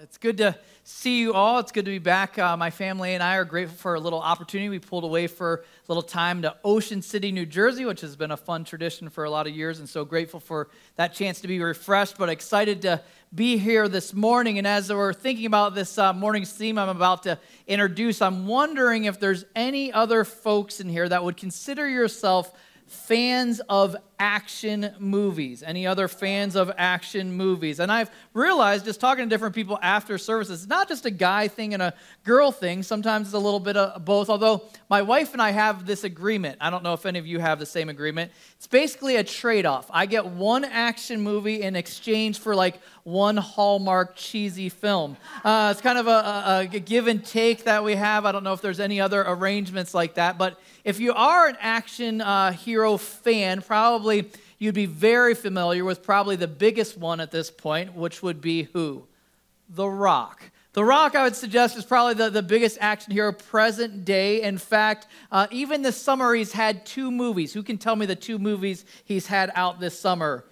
It's good to see you all. It's good to be back. Uh, my family and I are grateful for a little opportunity. We pulled away for a little time to Ocean City, New Jersey, which has been a fun tradition for a lot of years, and so grateful for that chance to be refreshed, but excited to be here this morning. And as we're thinking about this uh, morning's theme I'm about to introduce, I'm wondering if there's any other folks in here that would consider yourself fans of action movies. Any other fans of action movies? And I've realized just talking to different people after services, it's not just a guy thing and a girl thing. Sometimes it's a little bit of both. Although my wife and I have this agreement. I don't know if any of you have the same agreement. It's basically a trade off. I get one action movie in exchange for like one Hallmark cheesy film. Uh, it's kind of a, a, a give and take that we have. I don't know if there's any other arrangements like that. But if you are an action uh, hero fan, probably you'd be very familiar with probably the biggest one at this point, which would be who? The Rock. The Rock, I would suggest, is probably the, the biggest action hero present day. In fact, uh, even this summer, he's had two movies. Who can tell me the two movies he's had out this summer?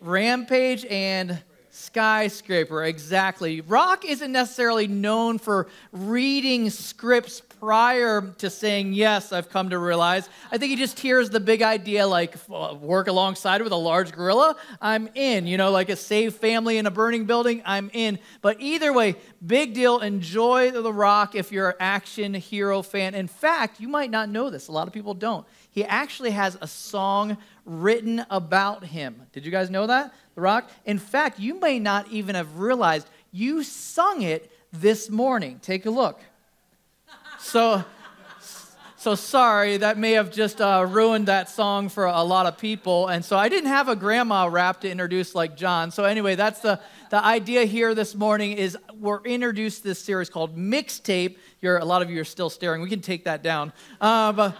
Rampage and Skyscraper, exactly. Rock isn't necessarily known for reading scripts prior to saying, Yes, I've come to realize. I think he just hears the big idea like uh, work alongside with a large gorilla, I'm in. You know, like a save family in a burning building, I'm in. But either way, big deal. Enjoy The Rock if you're an action hero fan. In fact, you might not know this, a lot of people don't. He actually has a song written about him. Did you guys know that? The Rock? In fact, you may not even have realized you sung it this morning. Take a look. So, so sorry, that may have just uh, ruined that song for a lot of people. And so I didn't have a grandma rap to introduce like John. So anyway, that's the, the idea here this morning is we're introduced this series called Mixtape. You're, a lot of you are still staring. We can take that down. Uh, but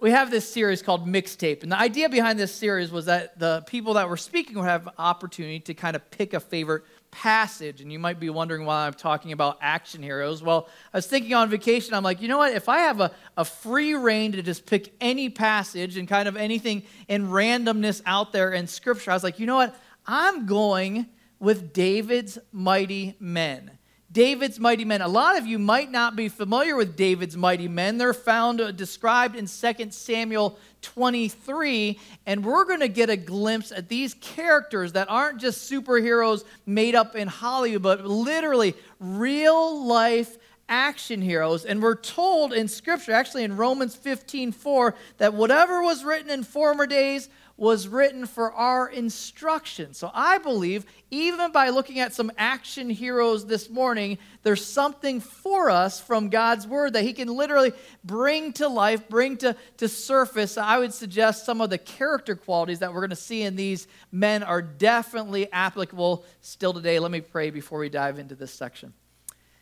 we have this series called Mixtape. And the idea behind this series was that the people that were speaking would have opportunity to kind of pick a favorite passage. And you might be wondering why I'm talking about action heroes. Well, I was thinking on vacation, I'm like, you know what? If I have a, a free reign to just pick any passage and kind of anything in randomness out there in Scripture, I was like, you know what? I'm going with David's mighty men. David's mighty men. A lot of you might not be familiar with David's mighty men. They're found uh, described in 2 Samuel 23, and we're going to get a glimpse at these characters that aren't just superheroes made up in Hollywood, but literally real life action heroes. And we're told in Scripture, actually in Romans 15 4, that whatever was written in former days was written for our instruction. So I believe, even by looking at some action heroes this morning, there's something for us from God's word that He can literally bring to life, bring to, to surface. I would suggest some of the character qualities that we're going to see in these men are definitely applicable still today. Let me pray before we dive into this section.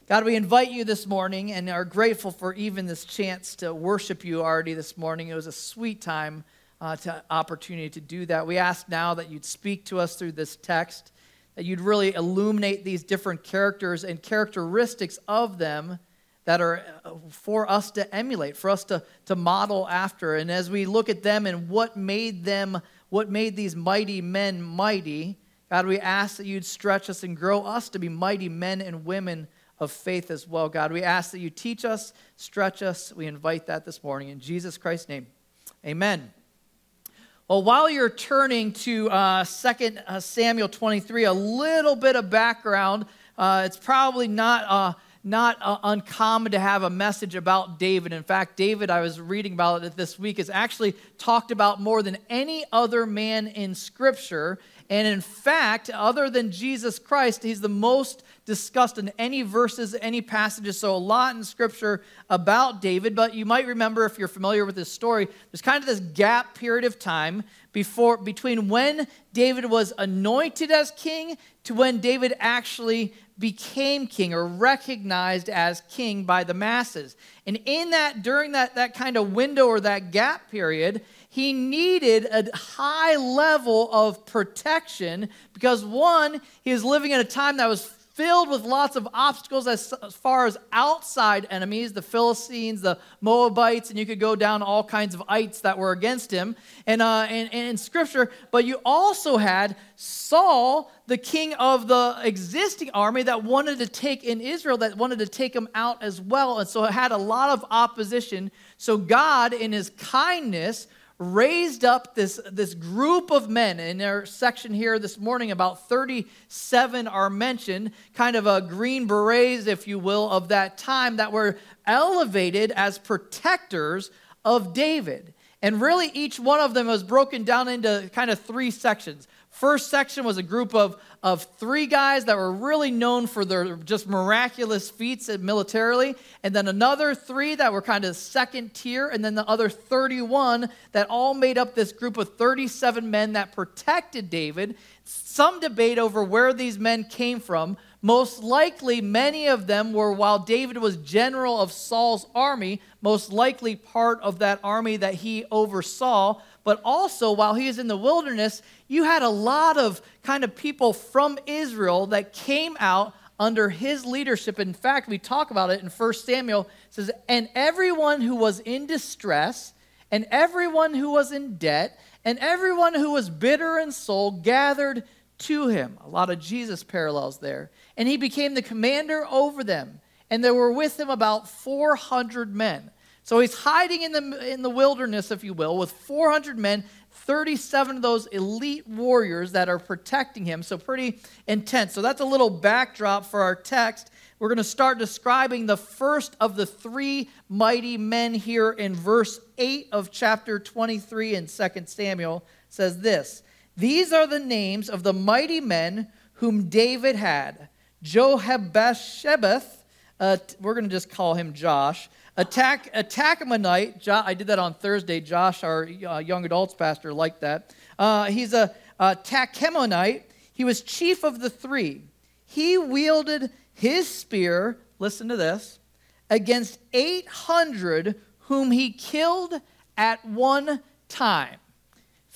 God, we invite you this morning and are grateful for even this chance to worship you already this morning. It was a sweet time uh, to opportunity to do that. We ask now that you'd speak to us through this text, that you'd really illuminate these different characters and characteristics of them that are uh, for us to emulate, for us to, to model after. And as we look at them and what made them, what made these mighty men mighty, God, we ask that you'd stretch us and grow us to be mighty men and women of faith as well. God, we ask that you teach us, stretch us. We invite that this morning. In Jesus Christ's name, amen. Well, while you're turning to uh, 2 uh, Samuel 23, a little bit of background. Uh, it's probably not, uh, not uh, uncommon to have a message about David. In fact, David, I was reading about it this week, is actually talked about more than any other man in Scripture. And in fact, other than Jesus Christ, he's the most discussed in any verses, any passages. So, a lot in scripture about David. But you might remember, if you're familiar with this story, there's kind of this gap period of time before, between when David was anointed as king to when David actually became king or recognized as king by the masses. And in that, during that, that kind of window or that gap period, he needed a high level of protection because one, he was living at a time that was filled with lots of obstacles as, as, far as outside enemies, the Philistines, the Moabites, and you could go down all kinds of ites that were against him and, uh, and, and in Scripture. But you also had Saul, the king of the existing army that wanted to take in Israel, that wanted to take him out as well. And so it had a lot of opposition. So God, in his kindness, raised up this, this group of men. In our section here this morning, about 37 are mentioned, kind of a green berets, if you will, of that time that were elevated as protectors of David. And really, each one of them was broken down into kind of three sections. First section was a group of, of three guys that were really known for their just miraculous feats militarily, and then another three that were kind of second tier, and then the other 31 that all made up this group of 37 men that protected David. Some debate over where these men came from. Most likely, many of them were while David was general of Saul's army, most likely part of that army that he oversaw but also while he was in the wilderness, you had a lot of kind of people from Israel that came out under his leadership. In fact, we talk about it in 1 Samuel. Says, And everyone who was in distress, and everyone who was in debt, and everyone who was bitter in soul gathered to him. A lot of Jesus parallels there. And he became the commander over them. And there were with him about 400 men. So he's hiding in the, in the wilderness, if you will, with 400 men, 37 of those elite warriors that are protecting him. So pretty intense. So that's a little backdrop for our text. We're going to start describing the first of the three mighty men here in verse 8 of chapter 23 in 2 Samuel. It says this These are the names of the mighty men whom David had Johabeshebeth, uh, we're going to just call him Josh. Attack, Attachamonite. Jo- I did that on Thursday. Josh, our uh, young adults pastor, liked that. Uh, he's a, a Tahchemonite. He was chief of the three. He wielded his spear, listen to this, against 800 whom he killed at one time.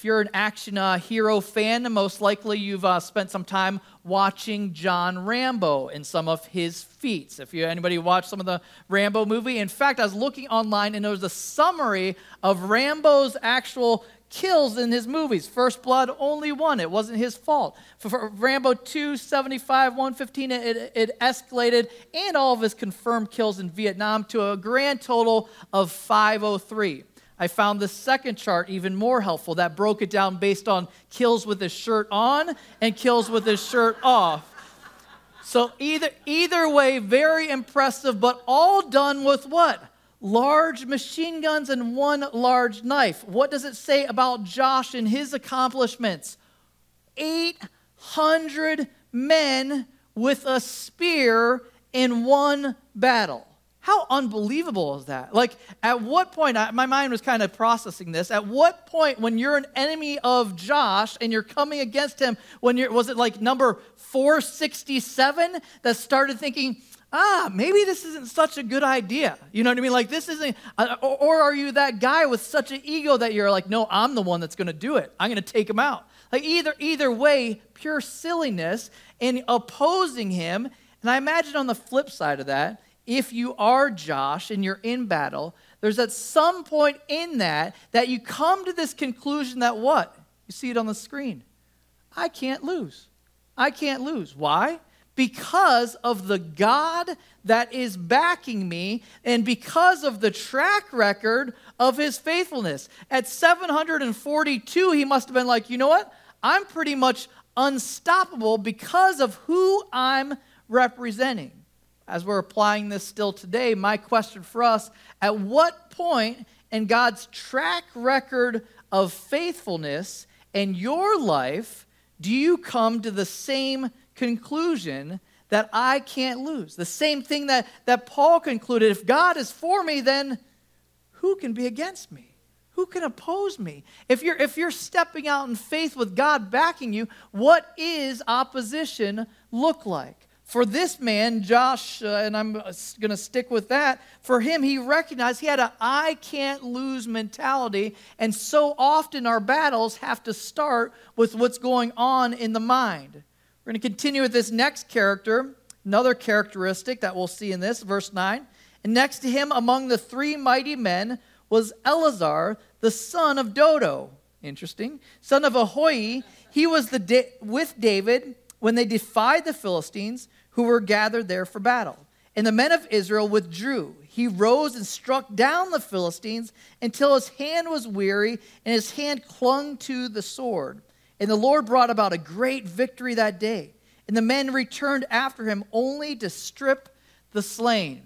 If you're an action uh, hero fan, most likely you've uh, spent some time watching John Rambo and some of his feats. If you anybody watched some of the Rambo movie, in fact, I was looking online and there was a summary of Rambo's actual kills in his movies. First Blood, only one. It wasn't his fault. For, Rambo 2, 75, 115, it, it escalated, and all of his confirmed kills in Vietnam to a grand total of 503. I found the second chart even more helpful that broke it down based on kills with his shirt on and kills with his shirt off. So either either way, very impressive, but all done with what? Large machine guns and one large knife. What does it say about Josh and his accomplishments? 800 men with a spear in one battle. How unbelievable is that? Like, at what point, I, my mind was kind of processing this. At what point, when you're an enemy of Josh and you're coming against him, when you're, was it like number 467 that started thinking, ah, maybe this isn't such a good idea? You know what I mean? Like, this isn't, uh, or, are you that guy with such an ego that you're like, no, I'm the one that's going to do it. I'm going to take him out. Like, either, either way, pure silliness in opposing him. And I imagine on the flip side of that, if you are Josh and you're in battle, there's at some point in that that you come to this conclusion that what? You see it on the screen. I can't lose. I can't lose. Why? Because of the God that is backing me and because of the track record of his faithfulness. At 742, he must have been like, you know what? I'm pretty much unstoppable because of who I'm representing as we're applying this still today, my question for us at what point in God's track record of faithfulness in your life do you come to the same conclusion that I can't lose? The same thing that, that Paul concluded if God is for me, then who can be against me? Who can oppose me? If you're, if you're stepping out in faith with God backing you, what is opposition look like? For this man, Josh, uh, and I'm going to stick with that, for him, he recognized he had a I can't lose mentality. And so often our battles have to start with what's going on in the mind. We're going to continue with this next character another characteristic that we'll see in this, verse 9. And next to him among the three mighty men was Eleazar, the son of Dodo. Interesting. Son of Ahohi. He was da- with David when they defied the Philistines who were gathered there for battle. And the men of Israel withdrew. He rose and struck down the Philistines until his hand was weary and his hand clung to the sword. And the Lord brought about a great victory that day. And the men returned after him only to strip the slain.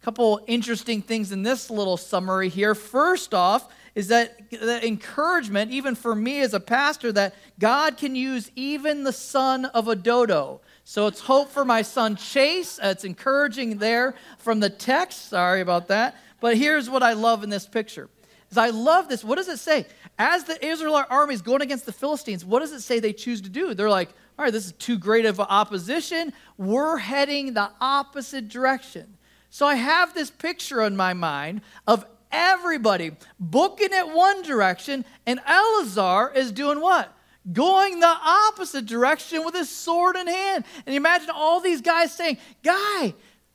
A couple interesting things in this little summary here. First off, is that the encouragement, even for me as a pastor, that God can use even the son of a dodo. So it's hope for my son Chase. Uh, it's encouraging there from the text. Sorry about that. But here's what I love in this picture. Is I love this. What does it say? As the Israelite army is going against the Philistines, what does it say they choose to do? They're like, all right, this is too great of opposition. We're heading the opposite direction. So I have this picture in my mind of everybody booking it one direction, and Eleazar is doing what? Going the opposite direction with his sword in hand. And imagine all these guys saying, Guy,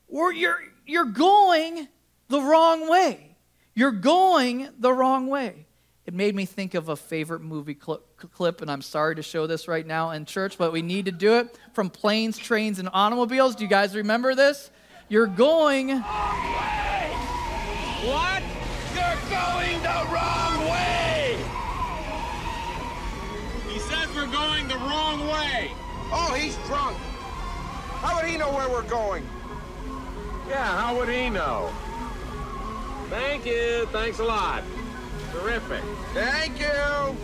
you're, you're going the wrong way. You're going the wrong way. It made me think of a favorite movie clip, and I'm sorry to show this right now in church, but we need to do it from planes, trains, and automobiles. Do you guys remember this? You're going. What? You're going the wrong Oh, he's drunk. How would he know where we're going? Yeah, how would he know? Thank you. Thanks a lot. Terrific. Thank you.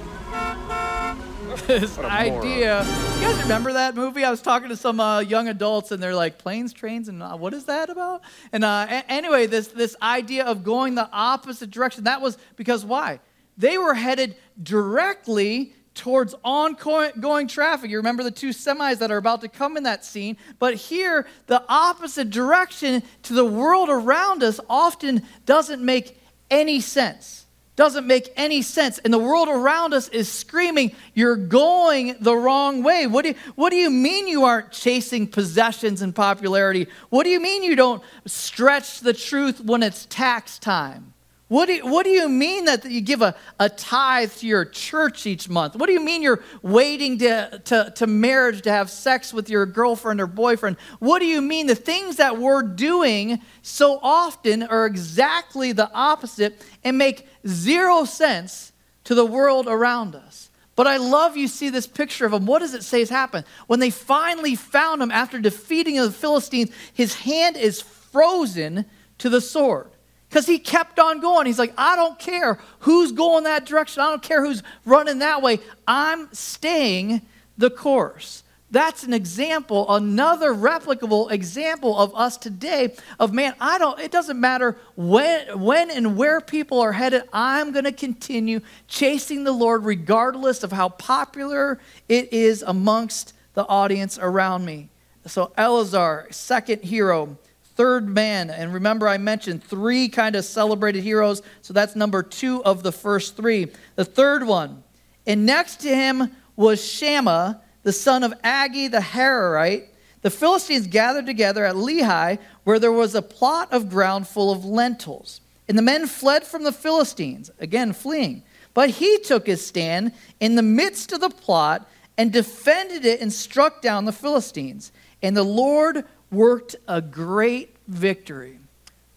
this idea. You guys remember that movie? I was talking to some uh, young adults, and they're like, "Planes, trains, and uh, what is that about?" And uh, a- anyway, this this idea of going the opposite direction. That was because why? They were headed directly towards ongoing traffic. You remember the two semis that are about to come in that scene. But here, the opposite direction to the world around us often doesn't make any sense doesn't make any sense. And the world around us is screaming, You're going the wrong way. What do, you, what do you mean you aren't chasing possessions and popularity? What do you mean you don't stretch the truth when it's tax time? What do, you, what do you mean that you give a, a tithe to your church each month? What do you mean you're waiting to, to, to marriage to have sex with your girlfriend or boyfriend? What do you mean the things that we're doing so often are exactly the opposite and make zero sense to the world around us? But I love you see this picture of him. What does it say has happened? When they finally found him after defeating the Philistines, his hand is frozen to the sword because he kept on going. He's like, I don't care who's going that direction. I don't care who's running that way. I'm staying the course. That's an example, another replicable example of us today of man, I don't it doesn't matter when when and where people are headed, I'm going to continue chasing the Lord regardless of how popular it is amongst the audience around me. So Eleazar, second hero, third man. And remember, I mentioned three kind of celebrated heroes. So that's number two of the first three. The third one, and next to him was Shammah, the son of Agee the Hararite. The Philistines gathered together at Lehi, where there was a plot of ground full of lentils. And the men fled from the Philistines, again fleeing. But he took his stand in the midst of the plot and defended it and struck down the Philistines. And the Lord worked a great victory.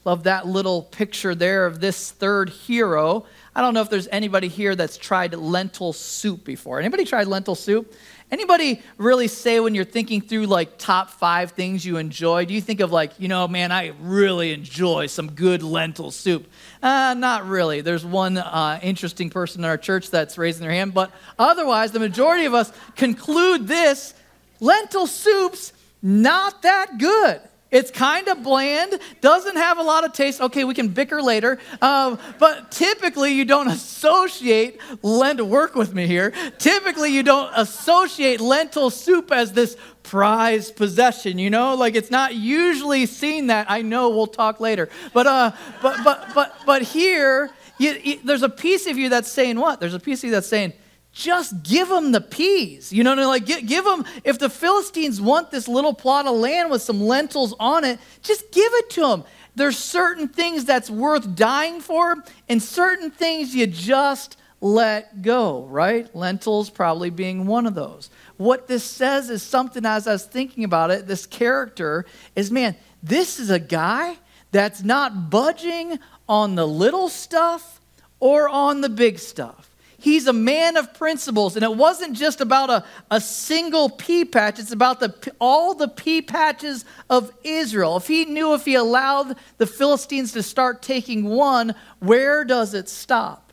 Love that little picture there of this third hero. I don't know if there's anybody here that's tried lentil soup before. Anybody tried lentil soup? Anybody really say when you're thinking through like top five things you enjoy, do you think of like, you know, man, I really enjoy some good lentil soup? Uh, not really. There's one uh, interesting person in our church that's raising their hand, but otherwise, the majority of us conclude this lentil soups not that good. It's kind of bland, doesn't have a lot of taste. Okay, we can bicker later. Um, but typically, you don't associate lentil, work with me here. Typically, you don't associate lentil soup as this prized possession, you know? Like it's not usually seen that. I know we'll talk later. But, uh, but, but, but, but here, you, you, there's a piece of you that's saying what? There's a piece of you that's saying, just give them the peas. You know, like give, give them, if the Philistines want this little plot of land with some lentils on it, just give it to them. There's certain things that's worth dying for, and certain things you just let go, right? Lentils probably being one of those. What this says is something as I was thinking about it, this character is man, this is a guy that's not budging on the little stuff or on the big stuff. He's a man of principles. And it wasn't just about a, a single pea patch, it's about the, all the pea patches of Israel. If he knew if he allowed the Philistines to start taking one, where does it stop?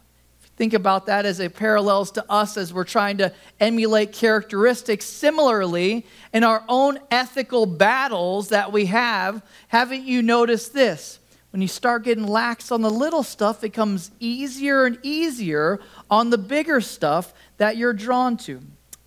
Think about that as it parallels to us as we're trying to emulate characteristics. Similarly, in our own ethical battles that we have, haven't you noticed this? When you start getting lax on the little stuff, it becomes easier and easier on the bigger stuff that you're drawn to.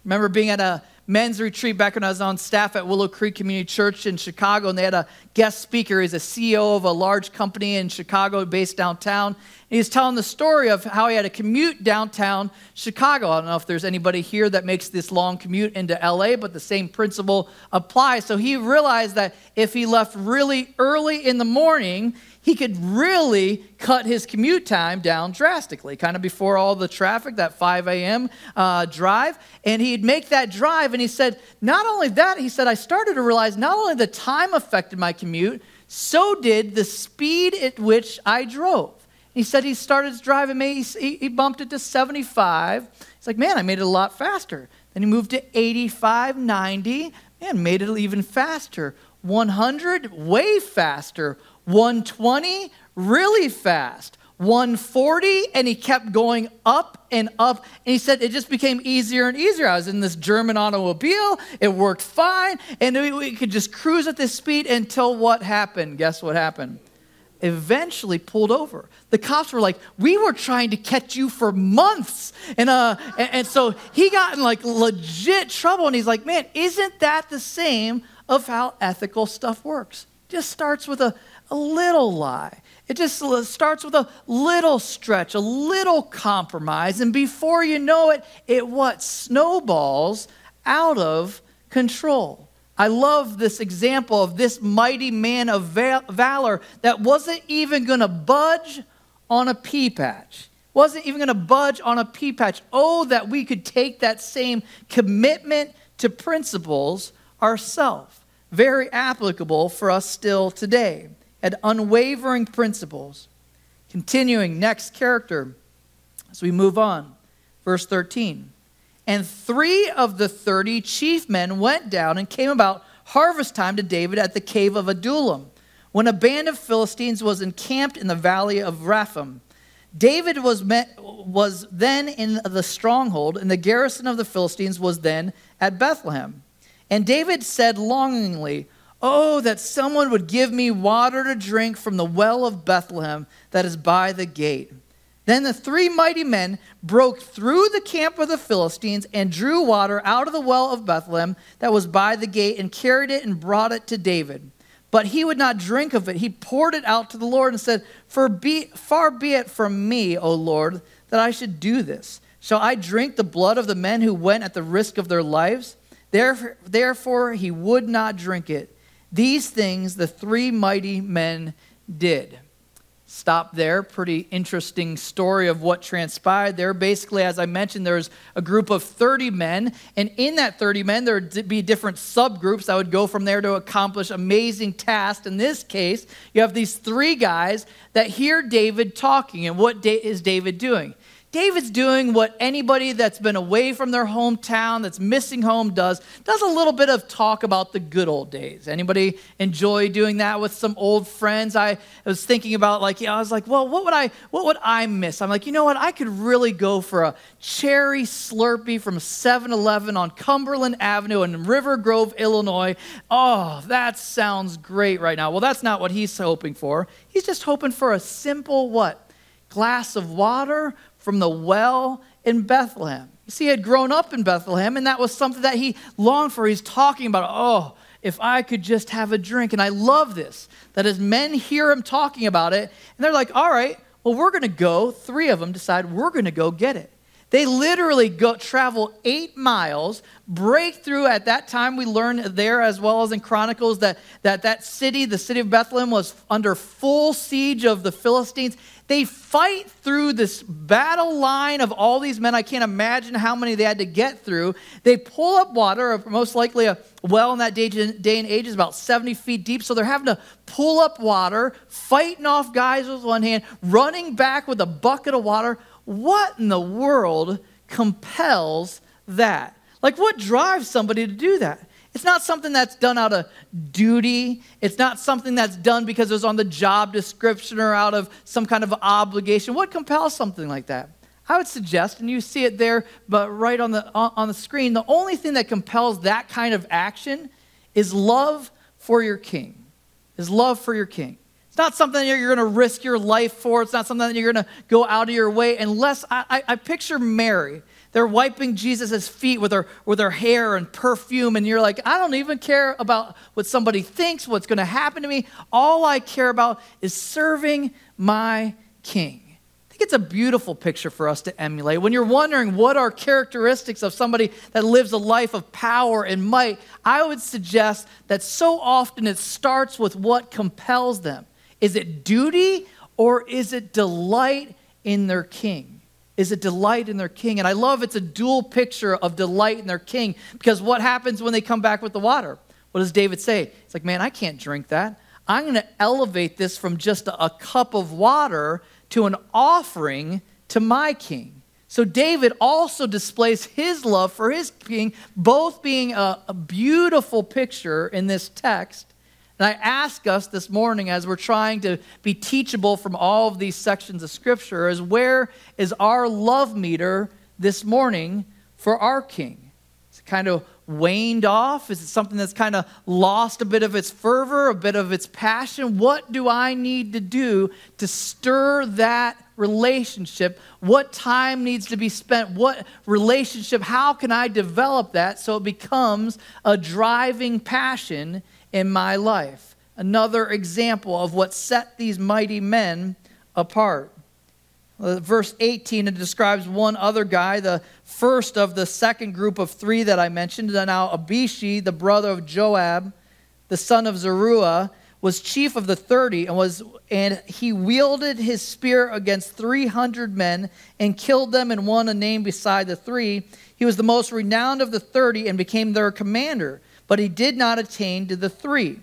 Remember being at a men's retreat back when I was on staff at Willow Creek Community Church in Chicago, and they had a guest speaker. He's a CEO of a large company in Chicago based downtown. And was telling the story of how he had to commute downtown Chicago. I don't know if there's anybody here that makes this long commute into LA, but the same principle applies. So he realized that if he left really early in the morning, he could really cut his commute time down drastically, kind of before all the traffic, that 5 a.m. Uh, drive. And he'd make that drive, and he said, not only that, he said, I started to realize not only the time affected my commute, so did the speed at which I drove. He said he started driving, he, he bumped it to 75. He's like, man, I made it a lot faster. Then he moved to 85, 90, man, made it even faster. 100, way faster. 120 really fast. 140 and he kept going up and up. And he said it just became easier and easier. I was in this german automobile. It worked fine. And we, could just cruise at this speed until what happened? Guess what happened? Eventually pulled over. The cops were like we were trying to catch you for months. And uh and, and so he got in like legit trouble. And he's like man isn't that the same of how ethical stuff works? Just starts with a a little lie. It just starts with a little stretch, a little compromise, and before you know it, it what? Snowballs out of control. I love this example of this mighty man of valor that wasn't even going to budge on a pea patch. Wasn't even going to budge on a pea patch. Oh, that we could take that same commitment to principles ourselves. Very applicable for us still today had unwavering principles. Continuing, next character as we move on. Verse 13. And three of the 30 chief men went down and came about harvest time to David at the cave of Adullam, when a band of Philistines was encamped in the valley of Rephaim. David was, met, was then in the stronghold, and the garrison of the Philistines was then at Bethlehem. And David said longingly, Oh, that someone would give me water to drink from the well of Bethlehem that is by the gate. Then the three mighty men broke through the camp of the Philistines and drew water out of the well of Bethlehem that was by the gate and carried it and brought it to David. But he would not drink of it. He poured it out to the Lord and said, For be, Far be it from me, O Lord, that I should do this. Shall I drink the blood of the men who went at the risk of their lives? Therefore, therefore he would not drink it. These things the three mighty men did. Stop there. Pretty interesting story of what transpired there. Basically, as I mentioned, there's a group of 30 men, and in that 30 men, there would be different subgroups that would go from there to accomplish amazing tasks. In this case, you have these three guys that hear David talking, and what is David doing? David's doing what anybody that's been away from their hometown, that's missing home, does. Does a little bit of talk about the good old days. Anybody enjoy doing that with some old friends? I was thinking about like, know, I was like, well, what would I, what would I miss? I'm like, you know what? I could really go for a cherry Slurpee from 7-Eleven on Cumberland Avenue in River Grove, Illinois. Oh, that sounds great right now. Well, that's not what he's hoping for. He's just hoping for a simple what? Glass of water from the well in Bethlehem. You see, he had grown up in Bethlehem, and that was something that he longed for. He's talking about, oh, if I could just have a drink. And I love this, that as men hear him talking about it, and they're like, all right, well, we're going to go. Three of them decide we're going to go get it. They literally go travel eight miles, break through. At that time, we learn there as well as in Chronicles that that, that city, the city of Bethlehem, was under full siege of the Philistines. They fight through this battle line of all these men. I can't imagine how many they had to get through. They pull up water, most likely a well in that day, day and age is about 70 feet deep. So they're having to pull up water, fighting off guys with one hand, running back with a bucket of water. What in the world compels that? Like, what drives somebody to do that? It's not something that's done out of duty. It's not something that's done because it was on the job description or out of some kind of obligation. What compels something like that? I would suggest, and you see it there, but right on the on the screen, the only thing that compels that kind of action is love for your king. Is love for your king. It's not something that you're going to risk your life for. It's not something that you're going to go out of your way unless I, I, I picture Mary they're wiping Jesus' feet with their, with their hair and perfume, and you're like, I don't even care about what somebody thinks, what's going to happen to me. All I care about is serving my king. I think it's a beautiful picture for us to emulate. When you're wondering what are characteristics of somebody that lives a life of power and might, I would suggest that so often it starts with what compels them. Is it duty or is it delight in their king? Is a delight in their king. And I love it's a dual picture of delight in their king because what happens when they come back with the water? What does David say? It's like, man, I can't drink that. I'm going to elevate this from just a, cup of water to an offering to my king. So David also displays his love for his king, both being a, a beautiful picture in this text and I ask us this morning, as we're trying to be teachable from all of these sections of Scripture, is where is our love meter this morning for our King? Is it kind of waned off? Is it something that's kind of lost a bit of its fervor, a bit of its passion? What do I need to do to stir that relationship? What time needs to be spent? What relationship? How can I develop that so it becomes a driving passion in my life. Another example of what set these mighty men apart. Uh, verse 18, it describes one other guy, the first of the second group of three that I mentioned. Now, Abishai, the brother of Joab, the son of Zeruiah, was chief of the 30 and was and he wielded his spear against 300 men and killed them and won a name beside the three he was the most renowned of the 30 and became their commander but he did not attain to the three.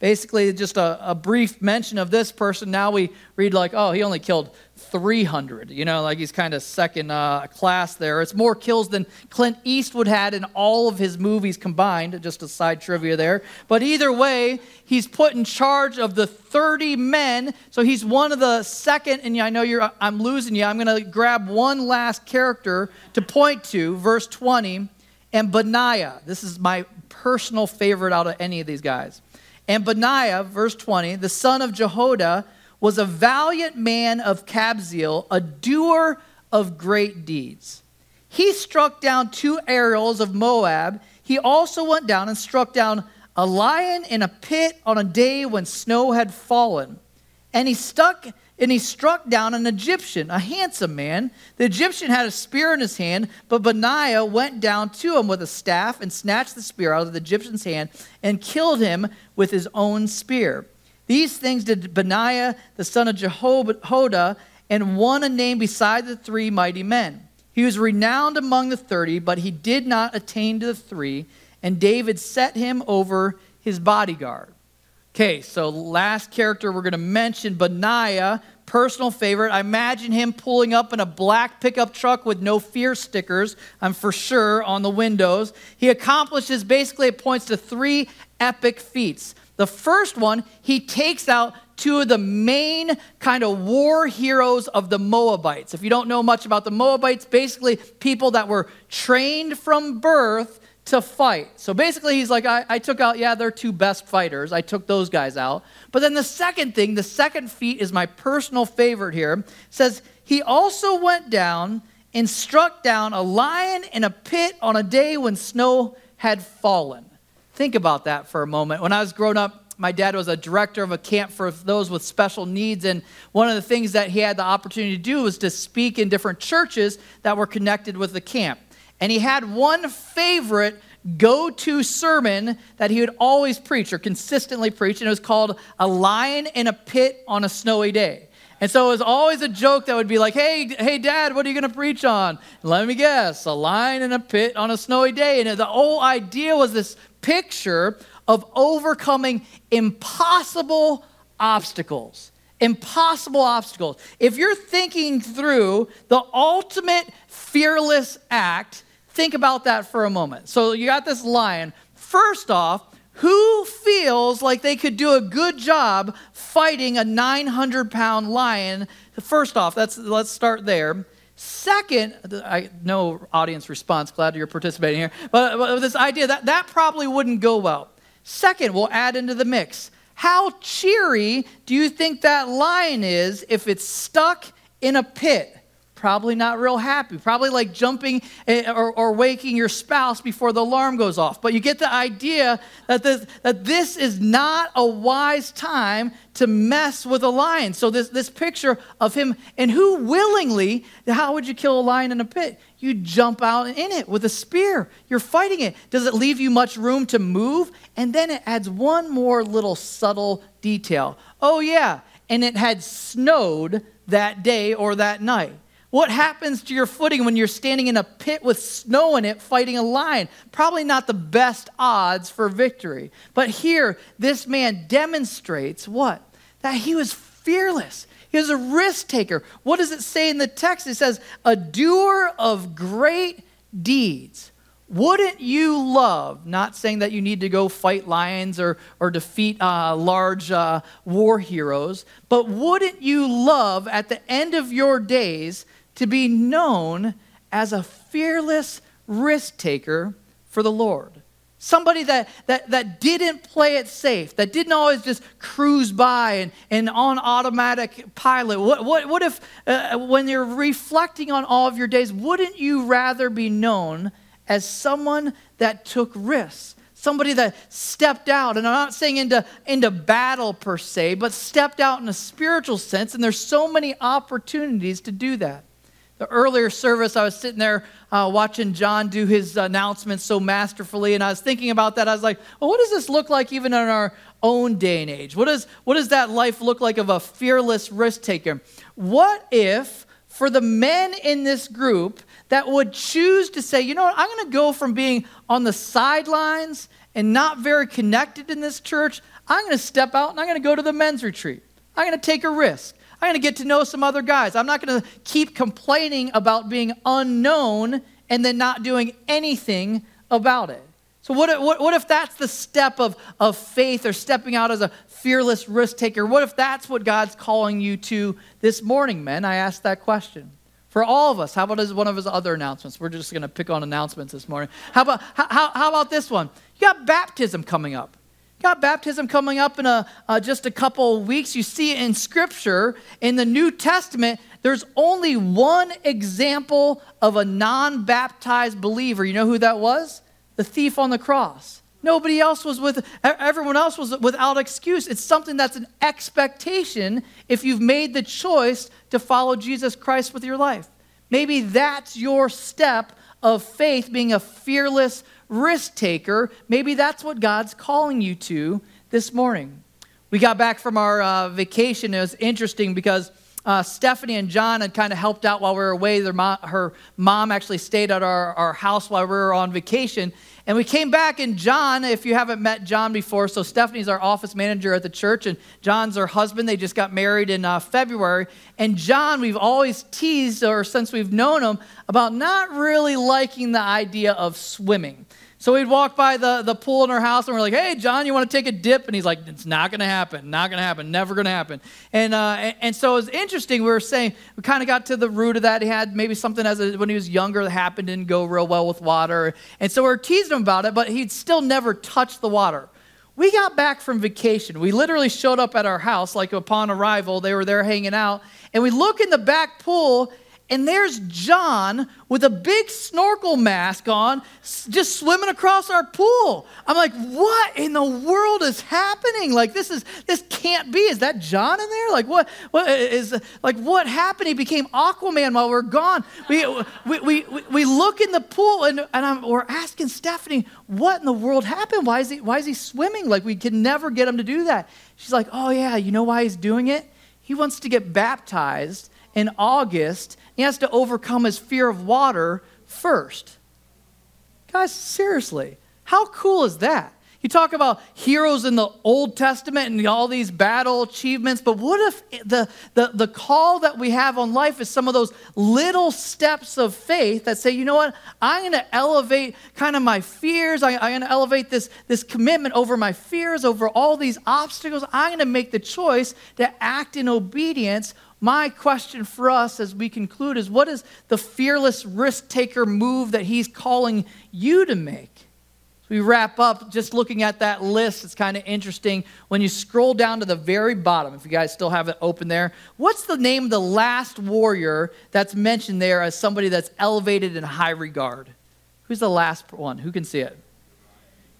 Basically, just a, a, brief mention of this person. Now we read, like, oh, he only killed 300. You know, like he's kind of second uh, class there. It's more kills than Clint Eastwood had in all of his movies combined. Just a side trivia there. But either way, he's put in charge of the 30 men. So he's one of the second, and I know you're, I'm losing you. I'm going to grab one last character to point to, verse 20. And Benaiah, this is my personal favorite out of any of these guys. And Benaiah, verse 20, the son of Jehoiada, was a valiant man of Kabzeel, a doer of great deeds. He struck down two ariels of Moab. He also went down and struck down a lion in a pit on a day when snow had fallen. And he stuck and he struck down an Egyptian, a handsome man. The Egyptian had a spear in his hand, but Benaiah went down to him with a staff and snatched the spear out of the Egyptian's hand and killed him with his own spear. These things did Benaiah, the son of Jehoiada, and won a name beside the three mighty men. He was renowned among the thirty, but he did not attain to the three, and David set him over his bodyguard. Okay, so last character we're going to mention, Benaiah, personal favorite. I imagine him pulling up in a black pickup truck with no fear stickers, I'm for sure, on the windows. He accomplishes basically, it points to three epic feats. The first one, he takes out two of the main kind of war heroes of the Moabites. If you don't know much about the Moabites, basically people that were trained from birth to fight. So basically, he's like, I, I, took out, yeah, they're two best fighters. I took those guys out. But then the second thing, the second feat is my personal favorite here, says, he also went down and struck down a lion in a pit on a day when snow had fallen. Think about that for a moment. When I was growing up, my dad was a director of a camp for those with special needs. And one of the things that he had the opportunity to do was to speak in different churches that were connected with the camp. And he had one favorite go to sermon that he would always preach or consistently preach, and it was called A Lion in a Pit on a Snowy Day. And so it was always a joke that would be like, hey, hey, dad, what are you going to preach on? Let me guess, a lion in a pit on a snowy day. And the whole idea was this picture of overcoming impossible obstacles. Impossible obstacles. If you're thinking through the ultimate fearless act, think about that for a moment. So you got this lion. First off, who feels like they could do a good job fighting a 900 pound lion? First off, that's, let's start there. Second, I no audience response. Glad you're participating here. But, but this idea that that probably wouldn't go well. Second, we'll add into the mix. How cheery do you think that lion is if it's stuck in a pit? Probably not real happy. Probably like jumping eh, or, or, waking your spouse before the alarm goes off. But you get the idea that this, that this is not a wise time to mess with a lion. So, this, this picture of him, and who willingly, how would you kill a lion in a pit? You jump out in it with a spear. You're fighting it. Does it leave you much room to move? And then it adds one more little subtle detail. Oh, yeah, and it had snowed that day or that night. What happens to your footing when you're standing in a pit with snow in it fighting a lion? Probably not the best odds for victory. But here, this man demonstrates what? That he was fearless. He was a risk taker. What does it say in the text? It says, a doer of great deeds. Wouldn't you love, not saying that you need to go fight lions or, or defeat uh, large uh, war heroes, but wouldn't you love at the end of your days to be known as a fearless risk taker for the Lord. Somebody that, that, that didn't play it safe, that didn't always just cruise by and, and on automatic pilot. What, what, what if, uh, when you're reflecting on all of your days, wouldn't you rather be known as someone that took risks? Somebody that stepped out, and I'm not saying into, into battle per se, but stepped out in a spiritual sense, and there's so many opportunities to do that. The earlier service, I was sitting there uh, watching John do his announcements so masterfully, and I was thinking about that. I was like, well, what does this look like even in our own day and age? What, is, what does that life look like of a fearless risk taker? What if, for the men in this group that would choose to say, you know what, I'm going to go from being on the sidelines and not very connected in this church, I'm going to step out and I'm going to go to the men's retreat. I'm going to take a risk. I'm going to get to know some other guys. I'm not going to keep complaining about being unknown and then not doing anything about it. So, what what, what if that's the step of, of faith or stepping out as a fearless risk taker? What if that's what God's calling you to this morning, men? I asked that question. For all of us, how about one of his other announcements? We're just going to pick on announcements this morning. How about, how, how about this one? You got baptism coming up got baptism coming up in a, uh, just a couple weeks. You see in Scripture. In the New Testament, there's only one example of a non baptized believer. You know who that was? The thief on the cross. Nobody else was with, everyone else was without excuse. It's something that's an expectation if you've made the choice to follow Jesus Christ with your life. Maybe that's your step of faith, being a fearless risk taker. Maybe that's what God's calling you to this morning. We got back from our uh, vacation. It was interesting because uh, Stephanie and John had kind of helped out while we were away. Her mom actually stayed at our, our house while we were on vacation. And we came back, and John, if you haven't met John before, so Stephanie's our office manager at the church, and John's her husband. They just got married in uh, February. And John, we've always teased, or since we've known him, about not really liking the idea of swimming. So we'd walk by the, the pool in our house and we're like, hey, John, you want to take a dip? And he's like, it's not going to happen. Not going to happen. Never going to happen. And, uh, and, so it was interesting. We were saying, we kind of got to the root of that. He had maybe something as a, when he was younger that happened, didn't go real well with water. And so we are teasing him about it, but he'd still never touched the water. We got back from vacation. We literally showed up at our house, like upon arrival. They were there hanging out. And we look in the back pool and there's John with a big snorkel mask on, just swimming across our pool. I'm like, what in the world is happening? Like, this is this can't be. Is that John in there? Like, what? What is like? What happened? He became Aquaman while we're gone. We we we, we look in the pool and and I'm, we're asking Stephanie, what in the world happened? Why is he why is he swimming? Like, we can never get him to do that. She's like, oh yeah, you know why he's doing it? He wants to get baptized in August he has to overcome his fear of water first. Guys, seriously, how cool is that? You talk about heroes in the Old Testament and all these battle achievements, but what if the, the, the call that we have on life is some of those little steps of faith that say, you know what, I'm going to elevate kind of my fears. I, I'm going to elevate this, this commitment over my fears, over all these obstacles. I'm going to make the choice to act in obedience my question for us as we conclude is what is the fearless risk taker move that he's calling you to make? As we wrap up, just looking at that list, it's kind of interesting. When you scroll down to the very bottom, if you guys still have it open there, what's the name of the last warrior that's mentioned there as somebody that's elevated in high regard? Who's the last one? Who can see it?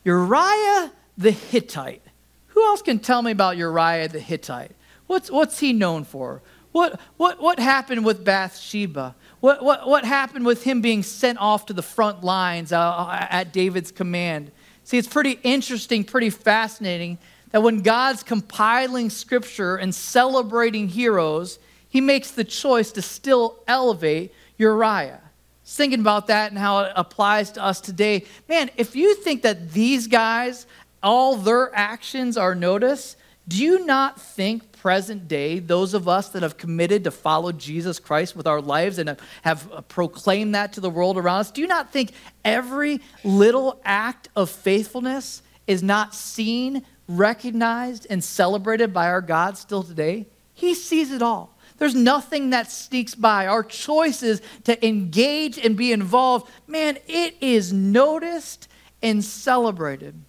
Uriah the Hittite. Who else can tell me about Uriah the Hittite? What's, what's he known for? What, what, what happened with Bathsheba? What, what, what happened with him being sent off to the front lines uh, at David's command? See, it's pretty interesting, pretty fascinating that when God's compiling scripture and celebrating heroes, he makes the choice to still elevate Uriah. Thinking about that and how it applies to us today. Man, if you think that these guys, all their actions are noticed, do you not think present day, those of us that have committed to follow Jesus Christ with our lives and have uh, proclaimed that to the world around us, do you not think every little act of faithfulness is not seen, recognized, and celebrated by our God still today? He sees it all. There's nothing that sneaks by. Our choices to engage and be involved, man, it is noticed and celebrated.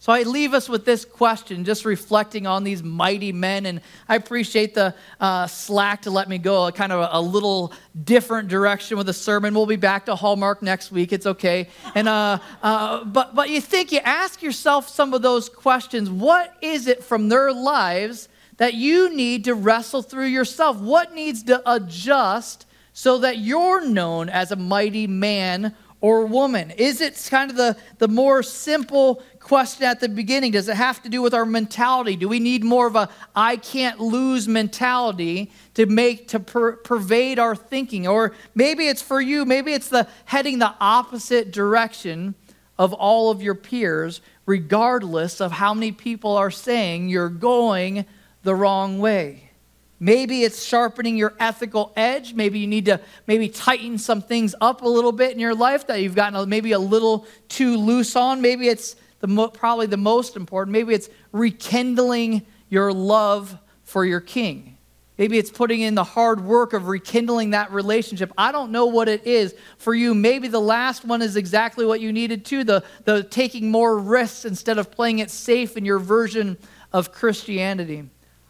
So I leave us with this question, just reflecting on these mighty men. And I appreciate the uh, slack to let me go a kind of a, a, little different direction with the sermon. We'll be back to Hallmark next week. It's okay. And uh, uh, but but you think you ask yourself some of those questions. What is it from their lives that you need to wrestle through yourself? What needs to adjust so that you're known as a mighty man or woman? Is it kind of the, the more simple question at the beginning? Does it have to do with our mentality? Do we need more of a I can't lose mentality to make to per, pervade our thinking? Or maybe it's for you, maybe it's the heading the opposite direction of all of your peers, regardless of how many people are saying you're going the wrong way. Maybe it's sharpening your ethical edge. Maybe you need to maybe tighten some things up a little bit in your life that you've gotten maybe a little too loose on. Maybe it's the mo- probably the most important. Maybe it's rekindling your love for your king. Maybe it's putting in the hard work of rekindling that relationship. I don't know what it is for you. Maybe the last one is exactly what you needed to the, the taking more risks instead of playing it safe in your version of Christianity.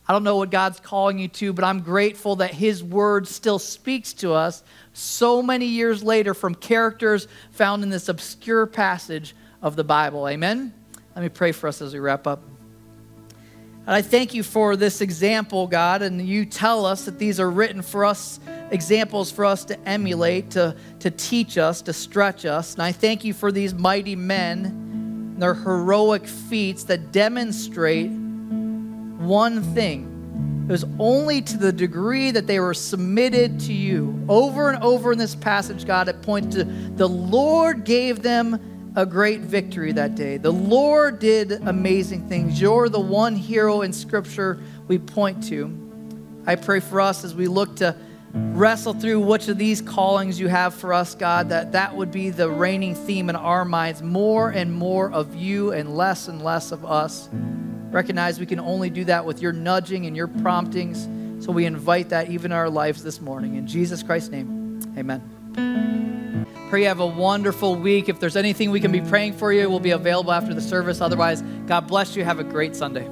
I don't know what God's calling you to, but I'm grateful that His Word still speaks to us so many years later from characters found in this obscure passage of the Bible. Amen? Let me pray for us as we wrap up. And I thank you for this example, God, and you tell us that these are written for us, examples for us to emulate, to, to teach us, to stretch us. And I thank you for these mighty men, their heroic feats that demonstrate one thing. It was only to the degree that they were submitted to you. Over and over in this passage, God, it points to the Lord gave them a great victory that day. The Lord did amazing things. You're the one hero in Scripture we point to. I pray for us as we look to wrestle through which of these callings you have for us, God, that that would be the reigning theme in our minds more and more of you and less and less of us. Recognize we can only do that with your nudging and your promptings. So we invite that even in our lives this morning. In Jesus Christ's name, amen. Pray you have a wonderful week. If there's anything we can be praying for you, we'll be available after the service. Otherwise, God bless you. Have a great Sunday.